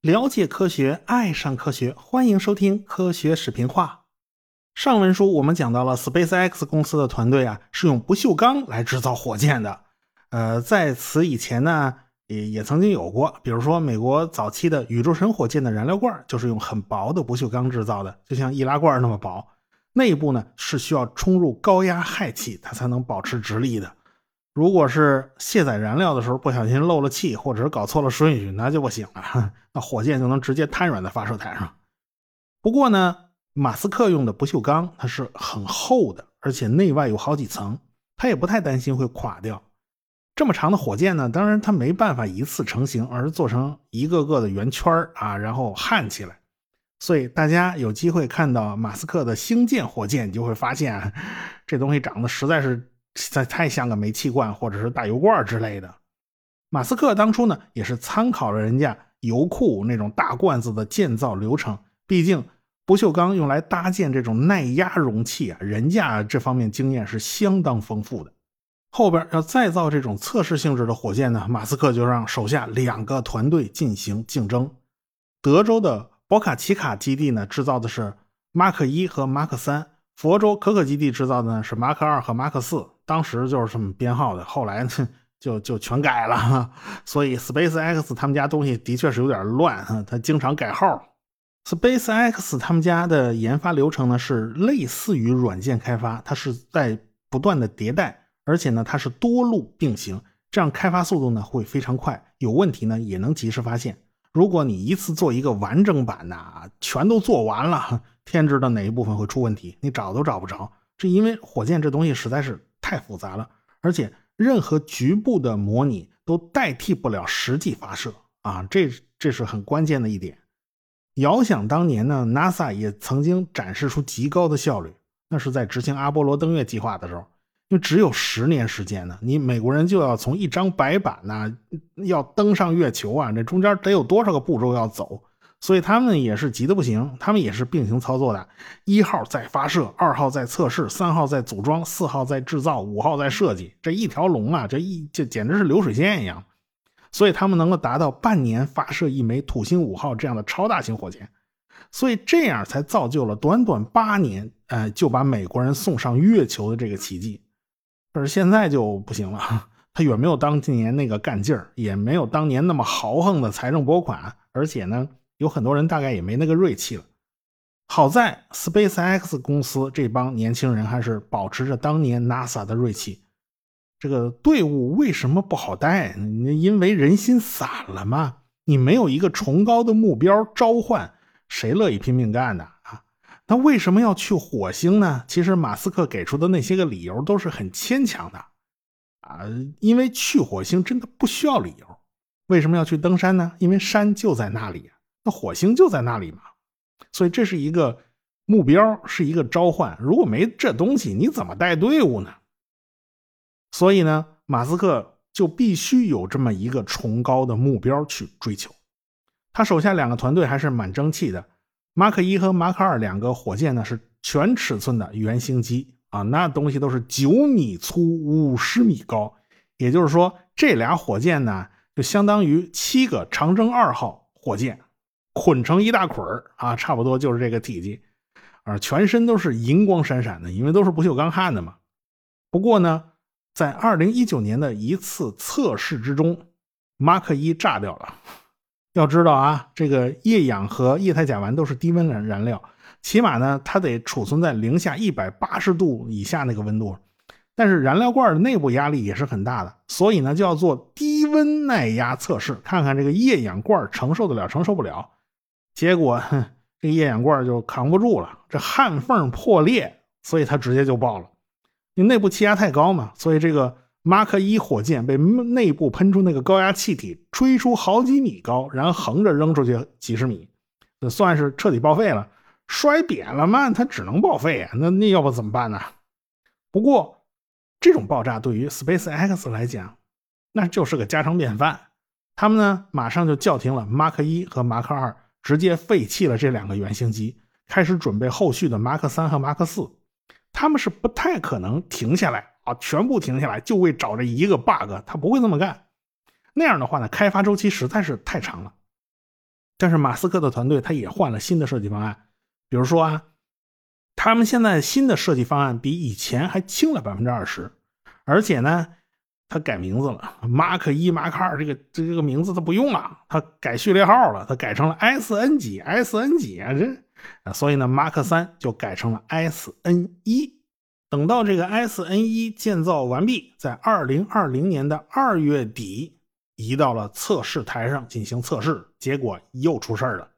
了解科学，爱上科学，欢迎收听科学视频化。上文书我们讲到了 SpaceX 公司的团队啊，是用不锈钢来制造火箭的。呃，在此以前呢，也也曾经有过，比如说美国早期的宇宙神火箭的燃料罐就是用很薄的不锈钢制造的，就像易拉罐那么薄。内部呢是需要冲入高压氦气，它才能保持直立的。如果是卸载燃料的时候不小心漏了气，或者是搞错了顺序，那就不行了，那火箭就能直接瘫软在发射台上。不过呢，马斯克用的不锈钢它是很厚的，而且内外有好几层，他也不太担心会垮掉。这么长的火箭呢，当然它没办法一次成型，而是做成一个个的圆圈啊，然后焊起来。所以大家有机会看到马斯克的星舰火箭，你就会发现 这东西长得实在是太太像个煤气罐或者是大油罐之类的。马斯克当初呢也是参考了人家油库那种大罐子的建造流程，毕竟不锈钢用来搭建这种耐压容器啊，人家这方面经验是相当丰富的。后边要再造这种测试性质的火箭呢，马斯克就让手下两个团队进行竞争，德州的。博卡奇卡基地呢制造的是马克一和马克三，佛州可可基地制造的呢是马克二和马克四，当时就是这么编号的，后来呢 就就全改了。所以 SpaceX 他们家东西的确是有点乱，他经常改号。SpaceX 他们家的研发流程呢是类似于软件开发，它是在不断的迭代，而且呢它是多路并行，这样开发速度呢会非常快，有问题呢也能及时发现。如果你一次做一个完整版的，全都做完了，天知道哪一部分会出问题，你找都找不着。这因为火箭这东西实在是太复杂了，而且任何局部的模拟都代替不了实际发射啊，这这是很关键的一点。遥想当年呢，NASA 也曾经展示出极高的效率，那是在执行阿波罗登月计划的时候。因为只有十年时间呢，你美国人就要从一张白板呢，要登上月球啊，这中间得有多少个步骤要走？所以他们也是急得不行，他们也是并行操作的。一号在发射，二号在测试，三号在组装，四号在制造，五号在设计，这一条龙啊，这一这简直是流水线一样。所以他们能够达到半年发射一枚土星五号这样的超大型火箭，所以这样才造就了短短八年，呃，就把美国人送上月球的这个奇迹。可是现在就不行了，他远没有当年那个干劲儿，也没有当年那么豪横的财政拨款，而且呢，有很多人大概也没那个锐气了。好在 SpaceX 公司这帮年轻人还是保持着当年 NASA 的锐气。这个队伍为什么不好带？因为人心散了嘛。你没有一个崇高的目标召唤，谁乐意拼命干呢？那为什么要去火星呢？其实马斯克给出的那些个理由都是很牵强的，啊，因为去火星真的不需要理由。为什么要去登山呢？因为山就在那里啊，火星就在那里嘛。所以这是一个目标，是一个召唤。如果没这东西，你怎么带队伍呢？所以呢，马斯克就必须有这么一个崇高的目标去追求。他手下两个团队还是蛮争气的。马克一和马克二两个火箭呢是全尺寸的原型机啊，那东西都是九米粗、五十米高，也就是说这俩火箭呢就相当于七个长征二号火箭捆成一大捆啊，差不多就是这个体积，啊，全身都是银光闪闪的，因为都是不锈钢焊的嘛。不过呢，在二零一九年的一次测试之中，马克一炸掉了。要知道啊，这个液氧和液态甲烷都是低温燃燃料，起码呢，它得储存在零下一百八十度以下那个温度。但是燃料罐的内部压力也是很大的，所以呢，就要做低温耐压测试，看看这个液氧罐承受得了承受不了。结果，哼，这液氧罐就扛不住了，这焊缝破裂，所以它直接就爆了。因为内部气压太高嘛，所以这个。马克一火箭被内部喷出那个高压气体吹出好几米高，然后横着扔出去几十米，这算是彻底报废了。摔扁了嘛，它只能报废啊。那那要不怎么办呢？不过这种爆炸对于 SpaceX 来讲，那就是个家常便饭。他们呢，马上就叫停了马克一和马克二，直接废弃了这两个原型机，开始准备后续的马克三和马克四。他们是不太可能停下来。啊，全部停下来，就为找这一个 bug，他不会这么干。那样的话呢，开发周期实在是太长了。但是马斯克的团队他也换了新的设计方案，比如说啊，他们现在新的设计方案比以前还轻了百分之二十，而且呢，他改名字了，Mark 一、Mark 二这个这个名字他不用了，他改序列号了，他改成了 S N 几 S N 几啊这，所以呢，Mark 三就改成了 S N 一。等到这个 S N 一建造完毕，在二零二零年的二月底。移到了测试台上进行测试，结果又出事了。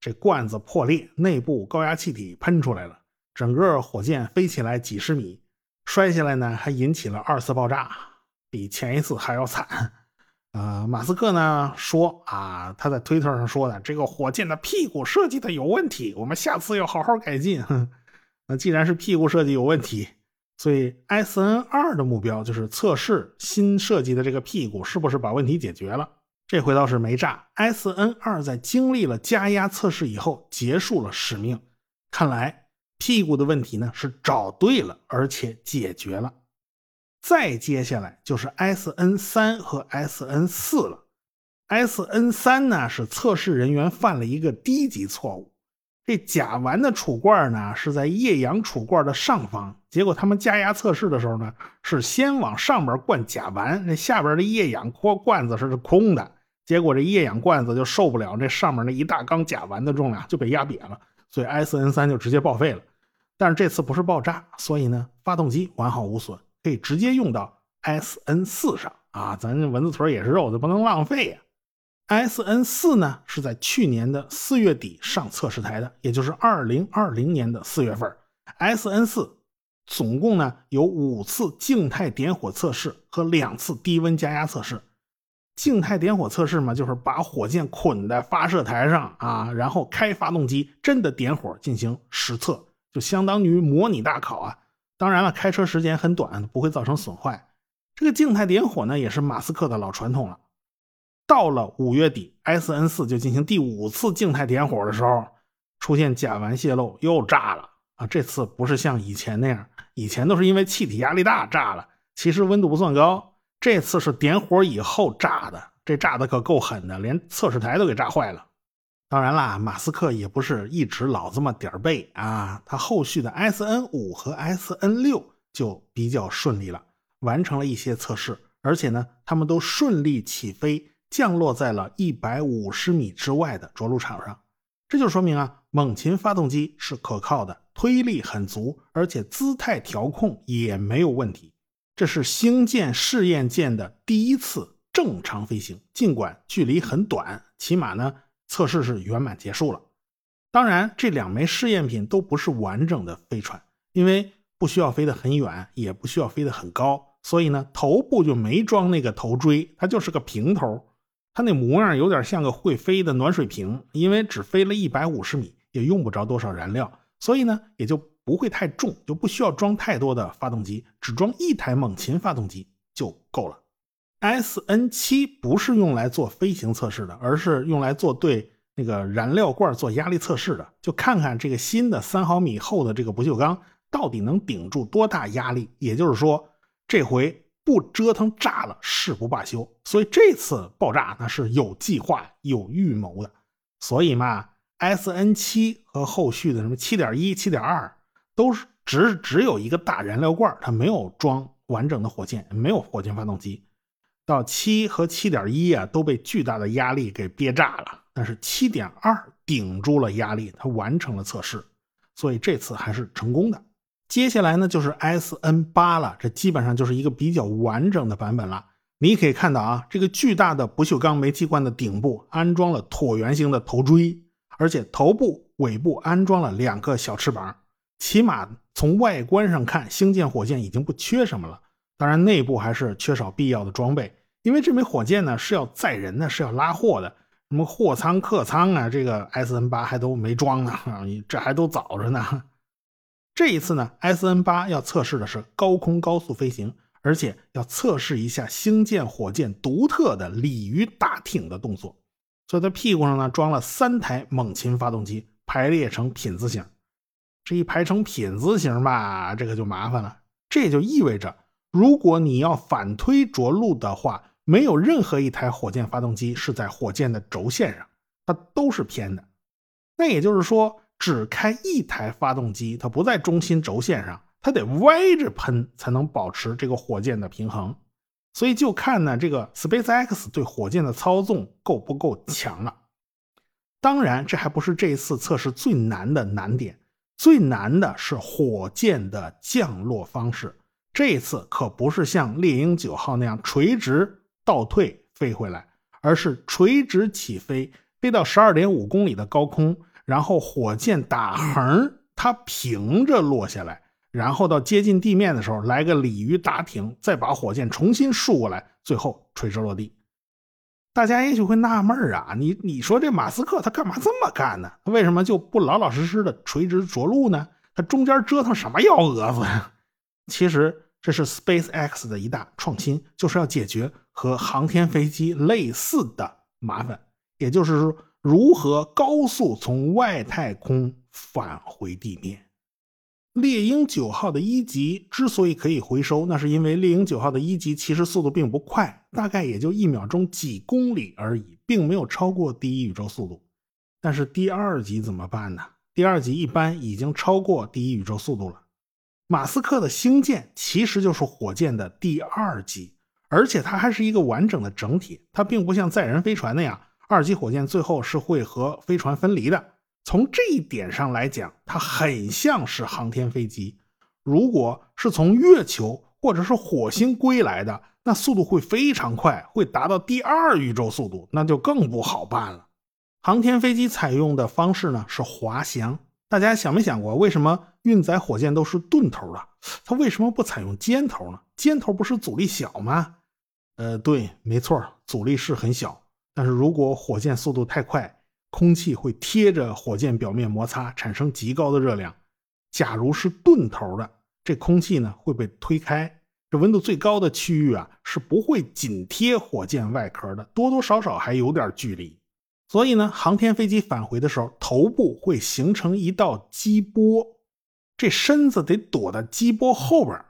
这罐子破裂，内部高压气体喷出来了，整个火箭飞起来几十米，摔下来呢还引起了二次爆炸，比前一次还要惨。啊，马斯克呢说啊，他在推特上说的，这个火箭的屁股设计的有问题，我们下次要好好改进。那既然是屁股设计有问题。所以，S N 二的目标就是测试新设计的这个屁股是不是把问题解决了。这回倒是没炸。S N 二在经历了加压测试以后，结束了使命。看来屁股的问题呢是找对了，而且解决了。再接下来就是 S N 三和 S N 四了。S N 三呢是测试人员犯了一个低级错误。这甲烷的储罐呢是在液氧储罐的上方，结果他们加压测试的时候呢，是先往上边灌甲烷，那下边的液氧罐罐子是空的，结果这液氧罐子就受不了这上面那一大缸甲烷的重量，就被压瘪了，所以 S N 三就直接报废了。但是这次不是爆炸，所以呢，发动机完好无损，可以直接用到 S N 四上啊，咱这蚊子腿也是肉，就不能浪费呀。S N 四呢是在去年的四月底上测试台的，也就是二零二零年的四月份。S N 四总共呢有五次静态点火测试和两次低温加压测试。静态点火测试嘛，就是把火箭捆在发射台上啊，然后开发动机，真的点火进行实测，就相当于模拟大考啊。当然了，开车时间很短，不会造成损坏。这个静态点火呢，也是马斯克的老传统了。到了五月底，S N 四就进行第五次静态点火的时候，出现甲烷泄漏，又炸了啊！这次不是像以前那样，以前都是因为气体压力大炸了，其实温度不算高。这次是点火以后炸的，这炸的可够狠的，连测试台都给炸坏了。当然啦，马斯克也不是一直老这么点儿背啊，他后续的 S N 五和 S N 六就比较顺利了，完成了一些测试，而且呢，他们都顺利起飞。降落在了一百五十米之外的着陆场上，这就说明啊，猛禽发动机是可靠的，推力很足，而且姿态调控也没有问题。这是星舰试验舰的第一次正常飞行，尽管距离很短，起码呢测试是圆满结束了。当然，这两枚试验品都不是完整的飞船，因为不需要飞得很远，也不需要飞得很高，所以呢头部就没装那个头锥，它就是个平头。它那模样有点像个会飞的暖水瓶，因为只飞了一百五十米，也用不着多少燃料，所以呢也就不会太重，就不需要装太多的发动机，只装一台猛禽发动机就够了。S N 七不是用来做飞行测试的，而是用来做对那个燃料罐做压力测试的，就看看这个新的三毫米厚的这个不锈钢到底能顶住多大压力。也就是说，这回。不折腾炸了，誓不罢休。所以这次爆炸那是有计划、有预谋的。所以嘛，S N 七和后续的什么七点一、七点二，都是只只有一个大燃料罐，它没有装完整的火箭，没有火箭发动机。到七和七点一啊，都被巨大的压力给憋炸了。但是七点二顶住了压力，它完成了测试，所以这次还是成功的。接下来呢，就是 S N 八了，这基本上就是一个比较完整的版本了。你可以看到啊，这个巨大的不锈钢煤气罐的顶部安装了椭圆形的头锥，而且头部、尾部安装了两个小翅膀。起码从外观上看，星舰火箭已经不缺什么了。当然，内部还是缺少必要的装备，因为这枚火箭呢是要载人的，是要拉货的，什么货舱、客舱啊，这个 S N 八还都没装呢，这还都早着呢。这一次呢，S N 八要测试的是高空高速飞行，而且要测试一下星舰火箭独特的鲤鱼打挺的动作。所以在屁股上呢装了三台猛禽发动机，排列成品字形。这一排成品字形吧，这个就麻烦了。这就意味着，如果你要反推着陆的话，没有任何一台火箭发动机是在火箭的轴线上，它都是偏的。那也就是说，只开一台发动机，它不在中心轴线上，它得歪着喷才能保持这个火箭的平衡。所以就看呢，这个 SpaceX 对火箭的操纵够不够强了。当然，这还不是这一次测试最难的难点，最难的是火箭的降落方式。这一次可不是像猎鹰九号那样垂直倒退飞回来，而是垂直起飞，飞到十二点五公里的高空，然后火箭打横，它平着落下来。然后到接近地面的时候，来个鲤鱼打挺，再把火箭重新竖过来，最后垂直落地。大家也许会纳闷啊，你你说这马斯克他干嘛这么干呢？他为什么就不老老实实的垂直着陆呢？他中间折腾什么幺蛾子呀？其实这是 SpaceX 的一大创新，就是要解决和航天飞机类似的麻烦，也就是说如何高速从外太空返回地面。猎鹰九号的一级之所以可以回收，那是因为猎鹰九号的一级其实速度并不快，大概也就一秒钟几公里而已，并没有超过第一宇宙速度。但是第二级怎么办呢？第二级一般已经超过第一宇宙速度了。马斯克的星舰其实就是火箭的第二级，而且它还是一个完整的整体，它并不像载人飞船那样，二级火箭最后是会和飞船分离的。从这一点上来讲，它很像是航天飞机。如果是从月球或者是火星归来的，那速度会非常快，会达到第二宇宙速度，那就更不好办了。航天飞机采用的方式呢是滑翔。大家想没想过，为什么运载火箭都是钝头的？它为什么不采用尖头呢？尖头不是阻力小吗？呃，对，没错，阻力是很小。但是如果火箭速度太快，空气会贴着火箭表面摩擦，产生极高的热量。假如是钝头的，这空气呢会被推开，这温度最高的区域啊是不会紧贴火箭外壳的，多多少少还有点距离。所以呢，航天飞机返回的时候，头部会形成一道激波，这身子得躲在激波后边，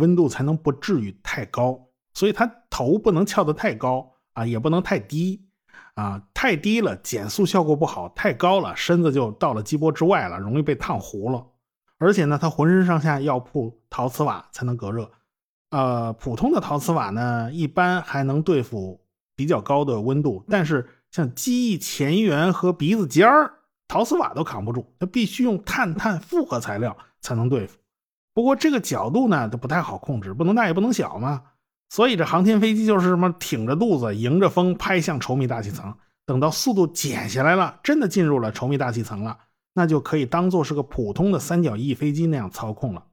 温度才能不至于太高。所以它头不能翘得太高啊，也不能太低。啊，太低了，减速效果不好；太高了，身子就到了激波之外了，容易被烫糊了。而且呢，它浑身上下要铺陶瓷瓦才能隔热。呃，普通的陶瓷瓦呢，一般还能对付比较高的温度，但是像机翼前缘和鼻子尖儿，陶瓷瓦都扛不住，它必须用碳碳复合材料才能对付。不过这个角度呢，它不太好控制，不能大也不能小嘛。所以这航天飞机就是什么挺着肚子迎着风拍向稠密大气层，等到速度减下来了，真的进入了稠密大气层了，那就可以当做是个普通的三角翼飞机那样操控了。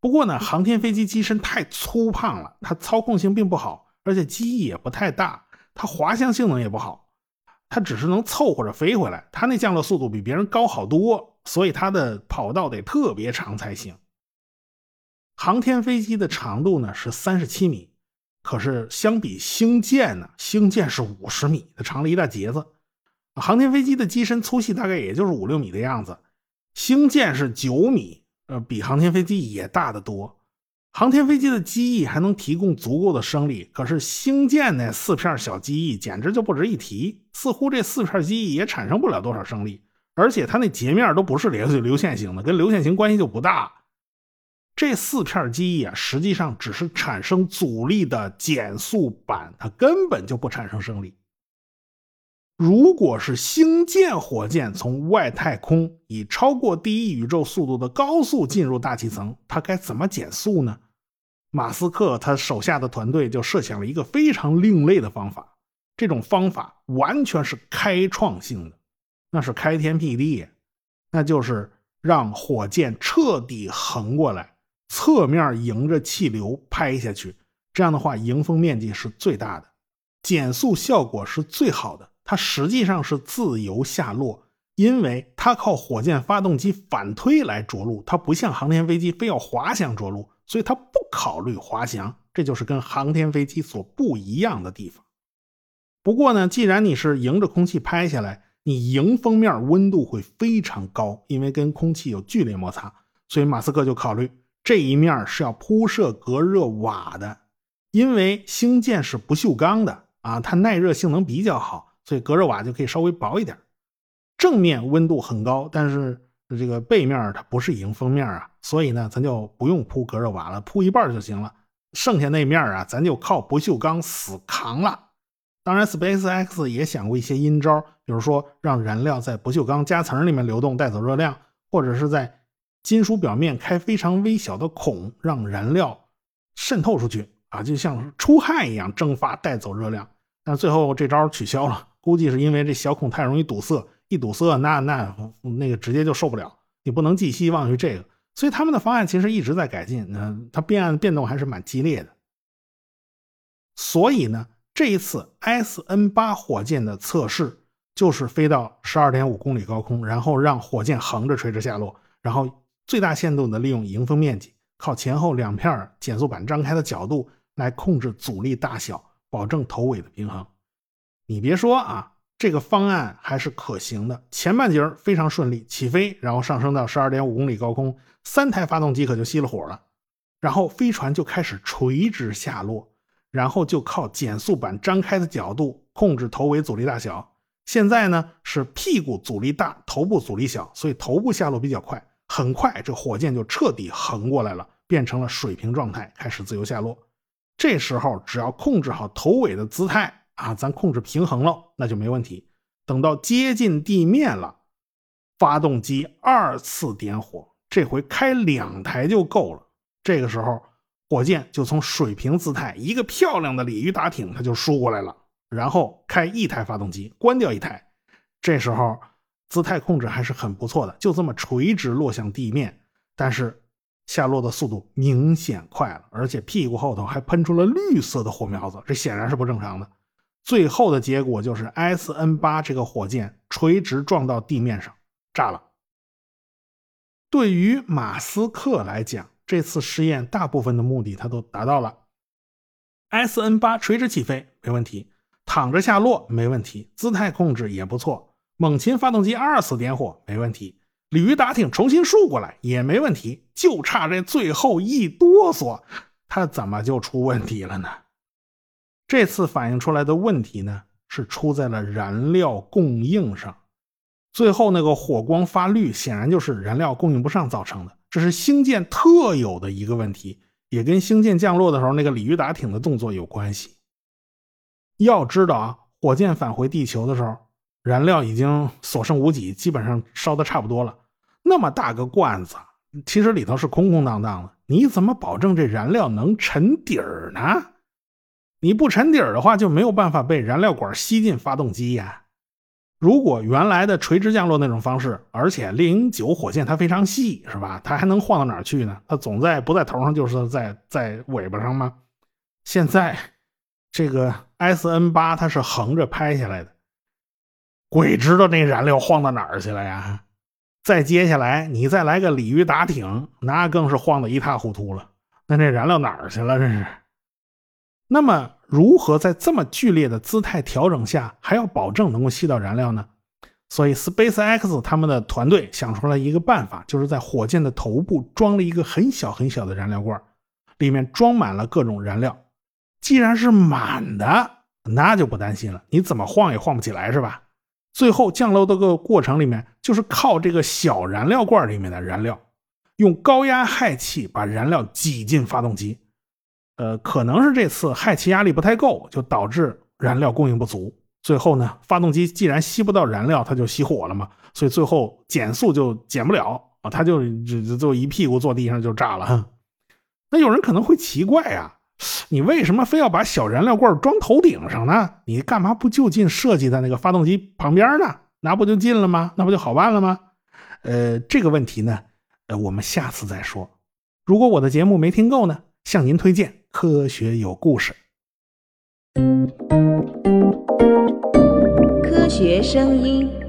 不过呢，航天飞机机身太粗胖了，它操控性并不好，而且机翼也不太大，它滑翔性能也不好，它只是能凑合着飞回来。它那降落速度比别人高好多，所以它的跑道得特别长才行。航天飞机的长度呢是三十七米，可是相比星舰呢，星舰是五十米，它长了一大截子。航天飞机的机身粗细大概也就是五六米的样子，星舰是九米，呃，比航天飞机也大得多。航天飞机的机翼还能提供足够的升力，可是星舰那四片小机翼简直就不值一提，似乎这四片机翼也产生不了多少升力，而且它那截面都不是流流线型的，跟流线型关系就不大。这四片机翼啊，实际上只是产生阻力的减速板，它根本就不产生升力。如果是星舰火箭从外太空以超过第一宇宙速度的高速进入大气层，它该怎么减速呢？马斯克他手下的团队就设想了一个非常另类的方法，这种方法完全是开创性的，那是开天辟地，那就是让火箭彻底横过来。侧面迎着气流拍下去，这样的话迎风面积是最大的，减速效果是最好的。它实际上是自由下落，因为它靠火箭发动机反推来着陆，它不像航天飞机非要滑翔着陆，所以它不考虑滑翔。这就是跟航天飞机所不一样的地方。不过呢，既然你是迎着空气拍下来，你迎风面温度会非常高，因为跟空气有剧烈摩擦，所以马斯克就考虑。这一面是要铺设隔热瓦的，因为星舰是不锈钢的啊，它耐热性能比较好，所以隔热瓦就可以稍微薄一点。正面温度很高，但是这个背面它不是迎风面啊，所以呢，咱就不用铺隔热瓦了，铺一半就行了。剩下那面啊，咱就靠不锈钢死扛了。当然，SpaceX 也想过一些阴招，比如说让燃料在不锈钢夹层里面流动，带走热量，或者是在金属表面开非常微小的孔，让燃料渗透出去啊，就像出汗一样蒸发带走热量。但最后这招取消了，估计是因为这小孔太容易堵塞，一堵塞那那那个直接就受不了。你不能寄希望于这个，所以他们的方案其实一直在改进，嗯，它变变动还是蛮激烈的。所以呢。这一次 S N 八火箭的测试就是飞到十二点五公里高空，然后让火箭横着垂直下落，然后最大限度的利用迎风面积，靠前后两片减速板张开的角度来控制阻力大小，保证头尾的平衡。你别说啊，这个方案还是可行的。前半截非常顺利，起飞，然后上升到十二点五公里高空，三台发动机可就熄了火了，然后飞船就开始垂直下落。然后就靠减速板张开的角度控制头尾阻力大小。现在呢是屁股阻力大，头部阻力小，所以头部下落比较快。很快这火箭就彻底横过来了，变成了水平状态，开始自由下落。这时候只要控制好头尾的姿态啊，咱控制平衡了，那就没问题。等到接近地面了，发动机二次点火，这回开两台就够了。这个时候。火箭就从水平姿态，一个漂亮的鲤鱼打挺，它就输过来了。然后开一台发动机，关掉一台。这时候姿态控制还是很不错的，就这么垂直落向地面。但是下落的速度明显快了，而且屁股后头还喷出了绿色的火苗子，这显然是不正常的。最后的结果就是 S N 八这个火箭垂直撞到地面上，炸了。对于马斯克来讲，这次试验大部分的目的它都达到了，S N 八垂直起飞没问题，躺着下落没问题，姿态控制也不错，猛禽发动机二次点火没问题，鲤鱼打挺重新竖过来也没问题，就差这最后一哆嗦，它怎么就出问题了呢？这次反映出来的问题呢，是出在了燃料供应上，最后那个火光发绿，显然就是燃料供应不上造成的。这是星舰特有的一个问题，也跟星舰降落的时候那个鲤鱼打挺的动作有关系。要知道啊，火箭返回地球的时候，燃料已经所剩无几，基本上烧的差不多了。那么大个罐子，其实里头是空空荡荡的，你怎么保证这燃料能沉底儿呢？你不沉底儿的话，就没有办法被燃料管吸进发动机呀。如果原来的垂直降落那种方式，而且猎鹰九火箭它非常细，是吧？它还能晃到哪儿去呢？它总在不在头上，就是在在尾巴上吗？现在这个 S N 八它是横着拍下来的，鬼知道那燃料晃到哪儿去了呀？再接下来你再来个鲤鱼打挺，那更是晃得一塌糊涂了。那这燃料哪儿去了？这是？那么。如何在这么剧烈的姿态调整下，还要保证能够吸到燃料呢？所以，SpaceX 他们的团队想出来一个办法，就是在火箭的头部装了一个很小很小的燃料罐，里面装满了各种燃料。既然是满的，那就不担心了，你怎么晃也晃不起来，是吧？最后降落的个过程里面，就是靠这个小燃料罐里面的燃料，用高压氦气把燃料挤进发动机。呃，可能是这次氦气压力不太够，就导致燃料供应不足。最后呢，发动机既然吸不到燃料，它就熄火了嘛。所以最后减速就减不了啊，它就就就一屁股坐地上就炸了。那有人可能会奇怪呀，你为什么非要把小燃料罐装头顶上呢？你干嘛不就近设计在那个发动机旁边呢？那不就近了吗？那不就好办了吗？呃，这个问题呢，呃，我们下次再说。如果我的节目没听够呢，向您推荐。科学有故事，科学声音。